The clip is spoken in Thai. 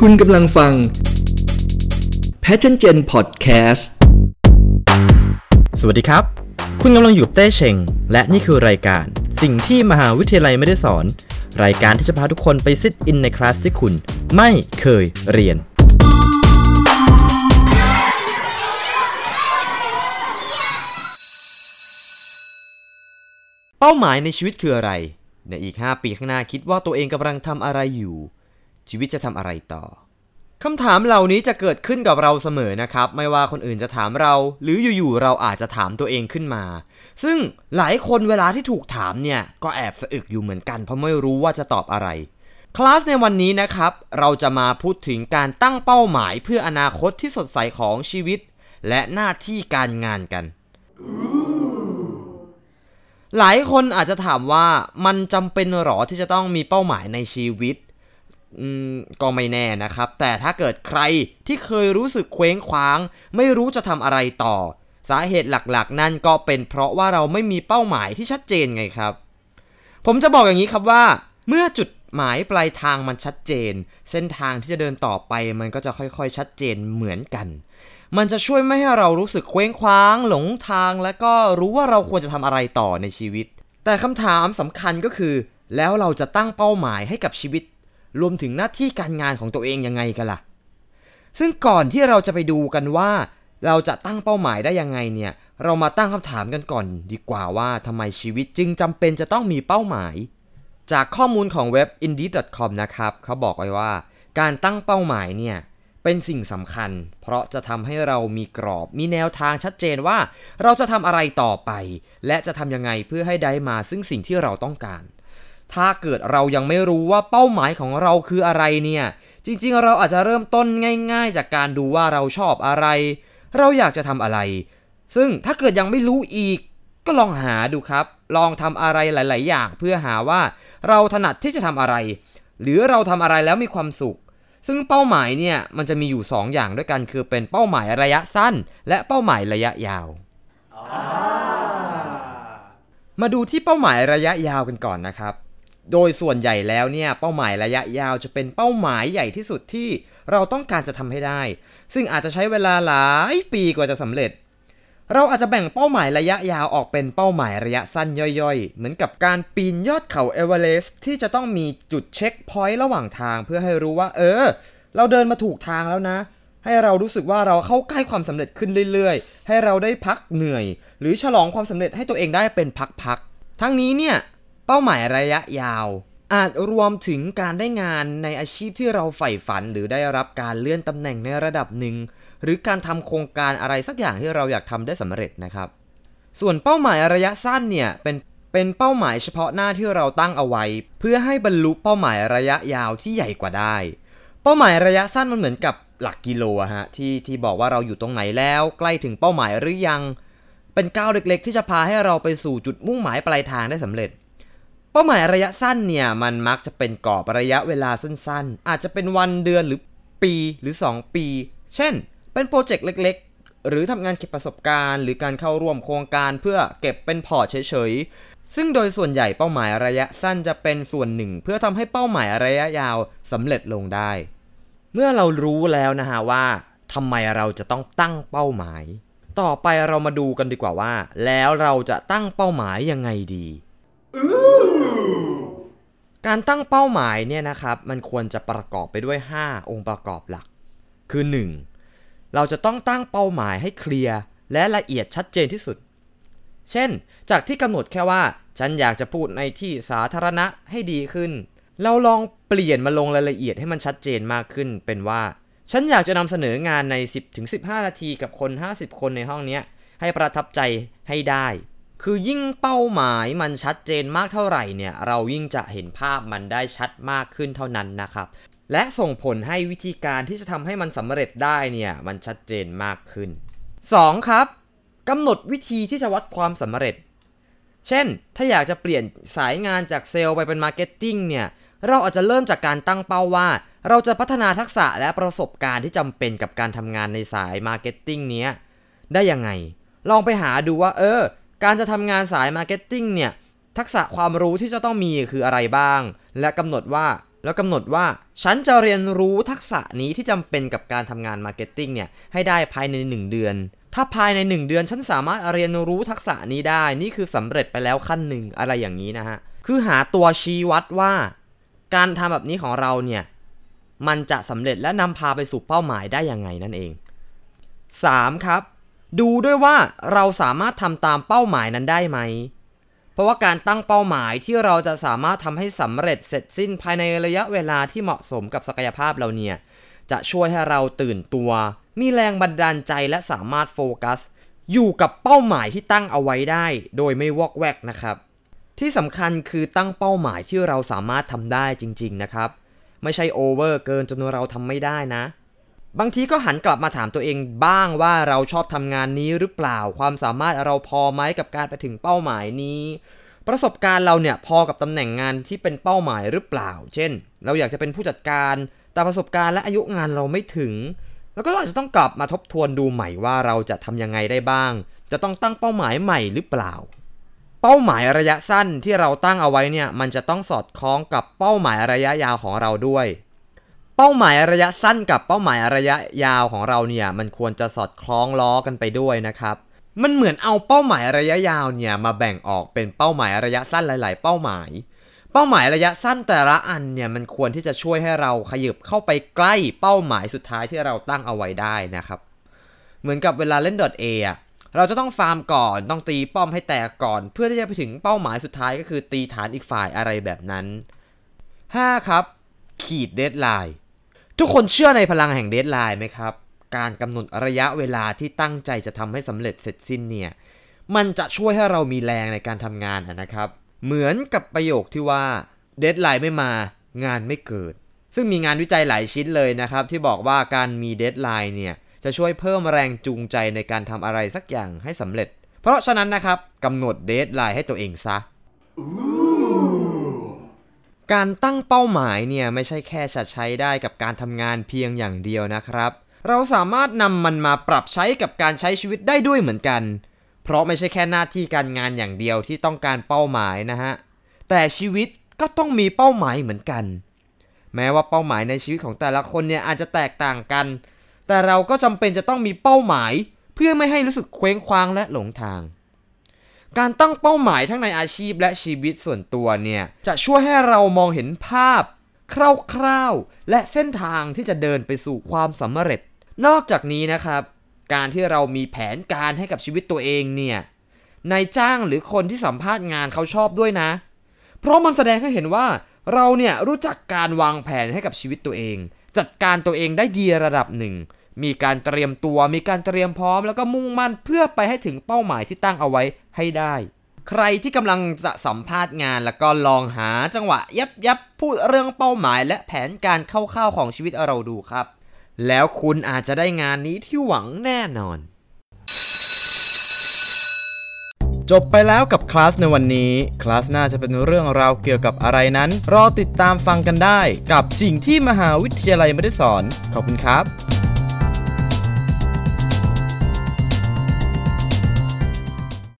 คุณกำลังฟัง Passion Gen Podcast สวัสดีครับ คุณกำลังอยู่กับเต้เชง และนี่คือรายการสิ่งที่มหาวิทยาลัยไม่ได้สอน รายการที่จะพาทุกคนไปซิทอินในคลาสที่คุณไม่เคยเรียน เป้าหมายในชีวิตคืออะไร ในอีก 5 ปีข้างหน้าคิดว่าตัวเองกำลังทำอะไรอยู่ ชีวิตจะทำอะไรต่อคำถามเหล่านี้จะเกิดขึ้นกับเราเสมอนะครับ ไม่ว่าคนอื่นจะถามเรา หรืออยู่ๆเราอาจจะถามตัวเองขึ้นมา ซึ่งหลายคนเวลาที่ถูกถามเนี่ย ก็แอบสะอึกอยู่เหมือนกันเพราะไม่รู้ว่าจะตอบอะไร คลาสในวันนี้นะครับ เราจะมาพูดถึงการตั้งเป้าหมายเพื่ออนาคตที่สดใสของชีวิต และหน้าที่การงานกัน หลายคนอาจจะถามว่ามันจำเป็นหรอที่จะต้องมีเป้าหมายในชีวิต ก็ไม่แน่นะครับ แต่ถ้าเกิดใครที่เคยรู้สึกเคว้งคว้าง ไม่รู้จะทำอะไรต่อ สาเหตุหลักๆ นั่นก็เป็นเพราะว่าเราไม่มีเป้าหมายที่ชัดเจนไงครับ ผมจะบอกอย่างนี้ครับว่า เมื่อจุดหมายปลายทางมันชัดเจน เส้นทางที่จะเดินต่อไปมันก็จะค่อยๆ ชัดเจนเหมือนกัน มันจะช่วยไม่ให้เรารู้สึกเคว้งคว้าง หลงทาง และก็รู้ว่าเราควรจะทำอะไรต่อในชีวิต แต่คำถามสำคัญก็คือ แล้วเราจะตั้งเป้าหมายให้กับชีวิต รวมถึงหน้าที่การงานของตัวเองยังไงกันล่ะ ซึ่งก่อนที่เราจะไปดูกันว่า เราจะตั้งเป้าหมายได้ยังไงเนี่ย เรามาตั้งคำถามกันก่อน ดีกว่าว่าทำไมชีวิตจึงจำเป็นจะต้องมีเป้าหมาย จากข้อมูลของเว็บ indeed.com นะครับเขาบอกไว้ว่า การตั้งเป้าหมายเนี่ยเป็นสิ่งสำคัญ เพราะจะทำให้เรามีกรอบมีแนวทางชัดเจนว่า เราจะทำอะไรต่อไป และจะทำยังไงเพื่อให้ได้มาซึ่งสิ่งที่เราต้องการ ถ้าเกิดเรายังไม่รู้ว่าเป้าหมายของเราคืออะไรเนี่ย จริงๆ เราอาจจะเริ่มต้นง่าย ๆ จากการดูว่าเราชอบอะไร เราอยากจะทำอะไร ซึ่งถ้าเกิดยังไม่รู้อีก ก็ลองหาดูครับ ลองทำอะไรหลาย ๆ อย่างเพื่อหาว่าเราถนัดที่จะทำอะไร หรือเราทำอะไรแล้วมีความสุข ซึ่งเป้าหมายเนี่ยมันจะมีอยู่ 2อย่างด้วยกันคือเป็นเป้าหมายระยะสั้น และเป้าหมายระยะยาวมาดูที่เป้าหมายระยะยาวกันก่อนนะครับ โดยส่วนใหญ่แล้วเนี่ยเป้าหมายระยะยาวจะเป็นเป้าหมายใหญ่ที่สุดที่เราต้องการจะทำให้ได้ ซึ่งอาจจะใช้เวลาหลายปีกว่าจะสำเร็จ เราอาจจะแบ่งเป้าหมายระยะยาวออกเป็นเป้าหมายระยะสั้นย่อยๆ เหมือนกับการปีนยอดเขาเอเวอเรสต์ที่จะต้องมีจุด checkpoint ระหว่างทาง เพื่อให้รู้ว่า เออ เราเดินมาถูกทางแล้วนะ ให้เรารู้สึกว่าเราเข้าใกล้ความสำเร็จขึ้นเรื่อยๆ ให้เราได้พักเหนื่อย หรือฉลองความสำเร็จให้ตัวเองได้เป็นพักๆทั้งนี้เนี่ย เป้าหมายระยะยาว อาจรวมถึงการได้งานในอาชีพที่เราใฝ่ฝัน หรือได้รับการเลื่อนตำแหน่งในระดับหนึ่ง หรือการทำโครงการอะไรสักอย่างที่เราอยากทำได้สำเร็จนะครับ ส่วนเป้าหมายระยะสั้นเนี่ยเป็นเป็นเป้าหมายเฉพาะหน้าที่เราตั้งเอาไว้ เพื่อให้บรรลุเป้าหมายระยะยาวที่ใหญ่กว่าได้ เป้าหมายระยะสั้นมันเหมือนกับหลักกิโลฮะที่ที่บอกว่าเราอยู่ตรงไหนแล้ว ใกล้ถึงเป้าหมายหรือยัง เป็นก้าวเล็กๆ ที่จะพาให้เราไปสู่จุดมุ่งหมายปลายทางได้สำเร็จ เป้าหมายระยะสั้นเนี่ยมันมักจะเป็นกรอบระยะเวลาสั้นๆ อาจจะเป็นวันเดือนหรือปีหรือ 2 ปี เช่น เป็นโปรเจกต์เล็กๆ หรือทำงานเก็บประสบการณ์ หรือการเข้าร่วมโครงการเพื่อเก็บเป็นพอร์ตเฉยๆ ซึ่งโดยส่วนใหญ่เป้าหมายระยะสั้นจะเป็นส่วนหนึ่ง เพื่อทำให้เป้าหมายระยะยาวสำเร็จลงได้ เมื่อเรารู้แล้วนะฮะว่าทำไมเราจะต้องตั้งเป้าหมาย ต่อไปเรามาดูกันดีกว่าว่า แล้วเราจะตั้งเป้าหมายยังไงดี การตั้งเป้าหมายเนี่ยนะครับมันควรจะประกอบไปด้วย 5 องค์ประกอบหลัก คือ 1. เราจะต้องตั้งเป้าหมายให้เคลียร์และละเอียดชัดเจนที่สุด เช่น จากที่กำหนดแค่ว่า ฉันอยากจะพูดในที่สาธารณะให้ดีขึ้น เราลองเปลี่ยนมาลงรายละเอียดให้มันชัดเจนมากขึ้น เป็นว่า ฉันอยากจะนำเสนองานใน 10-15 นาทีกับคน 50 คนในห้องนี้ให้ประทับใจให้ได้ คือยิ่งเป้าหมายมันชัดเจนมากเท่าไหร่เนี่ยเรายิ่งจะเห็นภาพมันได้ชัดมากขึ้นเท่านั้นนะครับ และส่งผลให้วิธีการที่จะทำให้มันสำเร็จได้เนี่ยมันชัดเจนมากขึ้น 2. ครับกำหนดวิธีที่จะวัดความสำเร็จ เช่น ถ้าอยากจะเปลี่ยนสายงานจากเซลล์ไปเป็น marketing เนี่ยเราอาจจะเริ่มจากการตั้งเป้าว่า เราจะพัฒนาทักษะและประสบการณ์ที่จำเป็นกับการทำงานในสาย marketing เนี้ยได้ยังไง ลองไปหาดูว่าเออ การจะทำงานสาย marketing เนี่ยทักษะความรู้ที่จะต้องมีคืออะไรบ้าง และกำหนดว่าแล้วกำหนดว่าฉันจะเรียนรู้ทักษะนี้ที่จำเป็นกับการทำงาน marketing เนี่ยให้ได้ภายใน 1 เดือน ถ้าภายใน 1 เดือนฉันสามารถเรียนรู้ทักษะนี้ได้ นี่คือสำเร็จไปแล้วขั้นหนึ่งอะไรอย่างนี้นะฮะ คือหาตัวชี้วัดว่า การทำแบบนี้ของเราเนี่ยมันจะสำเร็จและนำพาไปสู่เป้าหมายได้ยังไงนั่นเอง 3. ครับ ดูด้วยว่าเราสามารถทำตามเป้าหมายนั้นได้ไหม เพราะว่าการตั้งเป้าหมายที่เราจะสามารถทำให้สำเร็จเสร็จสิ้นภายในระยะเวลาที่เหมาะสมกับศักยภาพเราเนี่ย จะช่วยให้เราตื่นตัว มีแรงบันดาลใจและสามารถโฟกัส อยู่กับเป้าหมายที่ตั้งเอาไว้ได้ โดยไม่วอกแวกนะครับ ที่สำคัญคือตั้งเป้าหมายที่เราสามารถทำได้จริง ๆ นะครับ ไม่ใช่โอเวอร์เกินจนเราทำไม่ได้นะ บางทีก็หันกลับมาถามตัวเองบ้างว่าเราชอบทำงานนี้หรือเปล่า ความสามารถเราพอไหมกับการไปถึงเป้าหมายนี้ ประสบการณ์เราเนี่ยพอกับตำแหน่งงานที่เป็นเป้าหมายหรือเปล่า เช่น เราอยากจะเป็นผู้จัดการ แต่ประสบการณ์และอายุงานเราไม่ถึง แล้วก็อาจจะต้องกลับมาทบทวนดูใหม่ว่าเราจะทำยังไงได้บ้าง จะต้องตั้งเป้าหมายใหม่หรือเปล่า เป้าหมายระยะสั้นที่เราตั้งเอาไว้เนี่ยมันจะต้องสอดคล้องกับเป้าหมายระยะยาวของเราด้วย เป้าหมายระยะสั้นกับเป้าหมายระยะยาวของเราเนี่ยมันควรจะสอดคล้องล้อกันไปด้วยนะครับมันเหมือนเอาเป้าหมายระยะยาวเนี่ยมาแบ่งออกเป็นเป้าหมายระยะสั้นหลาย ๆ เป้าหมาย เป้าหมายระยะสั้นแต่ละอันเนี่ยมันควรที่จะช่วยให้เราขยับเข้าไปใกล้เป้าหมายสุดท้ายที่เราตั้งเอาไว้ได้นะครับ เหมือนกับเวลาเล่น .a อะเราจะต้องฟาร์มก่อนต้องตีป้อมให้แตกก่อน เพื่อที่จะไปถึงเป้าหมายสุดท้ายก็คือตีฐานอีกฝ่ายอะไรแบบนั้น 5. ครับ ขีด deadline ทุกคนเชื่อในพลังแห่ง deadline ไหมครับ การกำหนดระยะเวลาที่ตั้งใจจะทำให้สำเร็จเสร็จสิ้นเนี่ย มันจะช่วยให้เรามีแรงในการทำงานนะครับ เหมือนกับประโยคที่ว่า deadline ไม่มางานไม่เกิด ซึ่งมีงานวิจัยหลายชิ้นเลยนะครับ ที่บอกว่าการมี deadline เนี่ยจะช่วยเพิ่มแรงจูงใจในการทำอะไรสักอย่างให้สำเร็จ เพราะฉะนั้นนะครับกำหนด deadline ให้ตัวเองซะ การตั้งเป้าหมายเนี่ยไม่ใช่แค่จะใช้ได้กับการทำงานเพียงอย่างเดียวนะครับ เราสามารถนำมันมาปรับใช้กับการใช้ชีวิตได้ด้วยเหมือนกัน เพราะไม่ใช่แค่หน้าที่การงานอย่างเดียวที่ต้องการเป้าหมายนะฮะ แต่ชีวิตก็ต้องมีเป้าหมายเหมือนกัน แม้ว่าเป้าหมายในชีวิตของแต่ละคนเนี่ยอาจจะแตกต่างกัน แต่เราก็จำเป็นจะต้องมีเป้าหมาย เพื่อไม่ให้รู้สึกเคว้งคว้างและหลงทาง การตั้งเป้าหมายทั้งในอาชีพและชีวิตส่วนตัวเนี่ย จะช่วยให้เรามองเห็นภาพ คร่าวๆ และเส้นทางที่จะเดินไปสู่ความสำเร็จ นอกจากนี้นะครับ การที่เรามีแผนการให้กับชีวิตตัวเองเนี่ยนายจ้างหรือคนที่สัมภาษณ์งานเขาชอบด้วยนะ เพราะมันแสดงให้เห็นว่าเราเนี่ยรู้จักการวางแผนให้กับชีวิตตัวเอง จัดการตัวเองได้ดีระดับหนึ่ง มีการเตรียมตัว มีการเตรียมพร้อม แล้วก็มุ่งมั่นเพื่อไปให้ถึงเป้าหมายที่ตั้งเอาไว้ให้ได้ ใครที่กำลังจะสัมภาษณ์งาน แล้วก็ลองหาจังหวะยับยับพูดเรื่องเป้าหมาย และแผนการคร่าวๆของชีวิตเราดูครับ แล้วคุณอาจจะได้งานนี้ที่หวังแน่นอน จบไปแล้วกับคลาสในวันนี้ คลาสหน้าจะเป็นเรื่องราวเกี่ยวกับอะไรนั้น รอติดตามฟังกันได้ กับสิ่งที่มหาวิทยาลัยไม่ได้สอน ขอบคุณครับ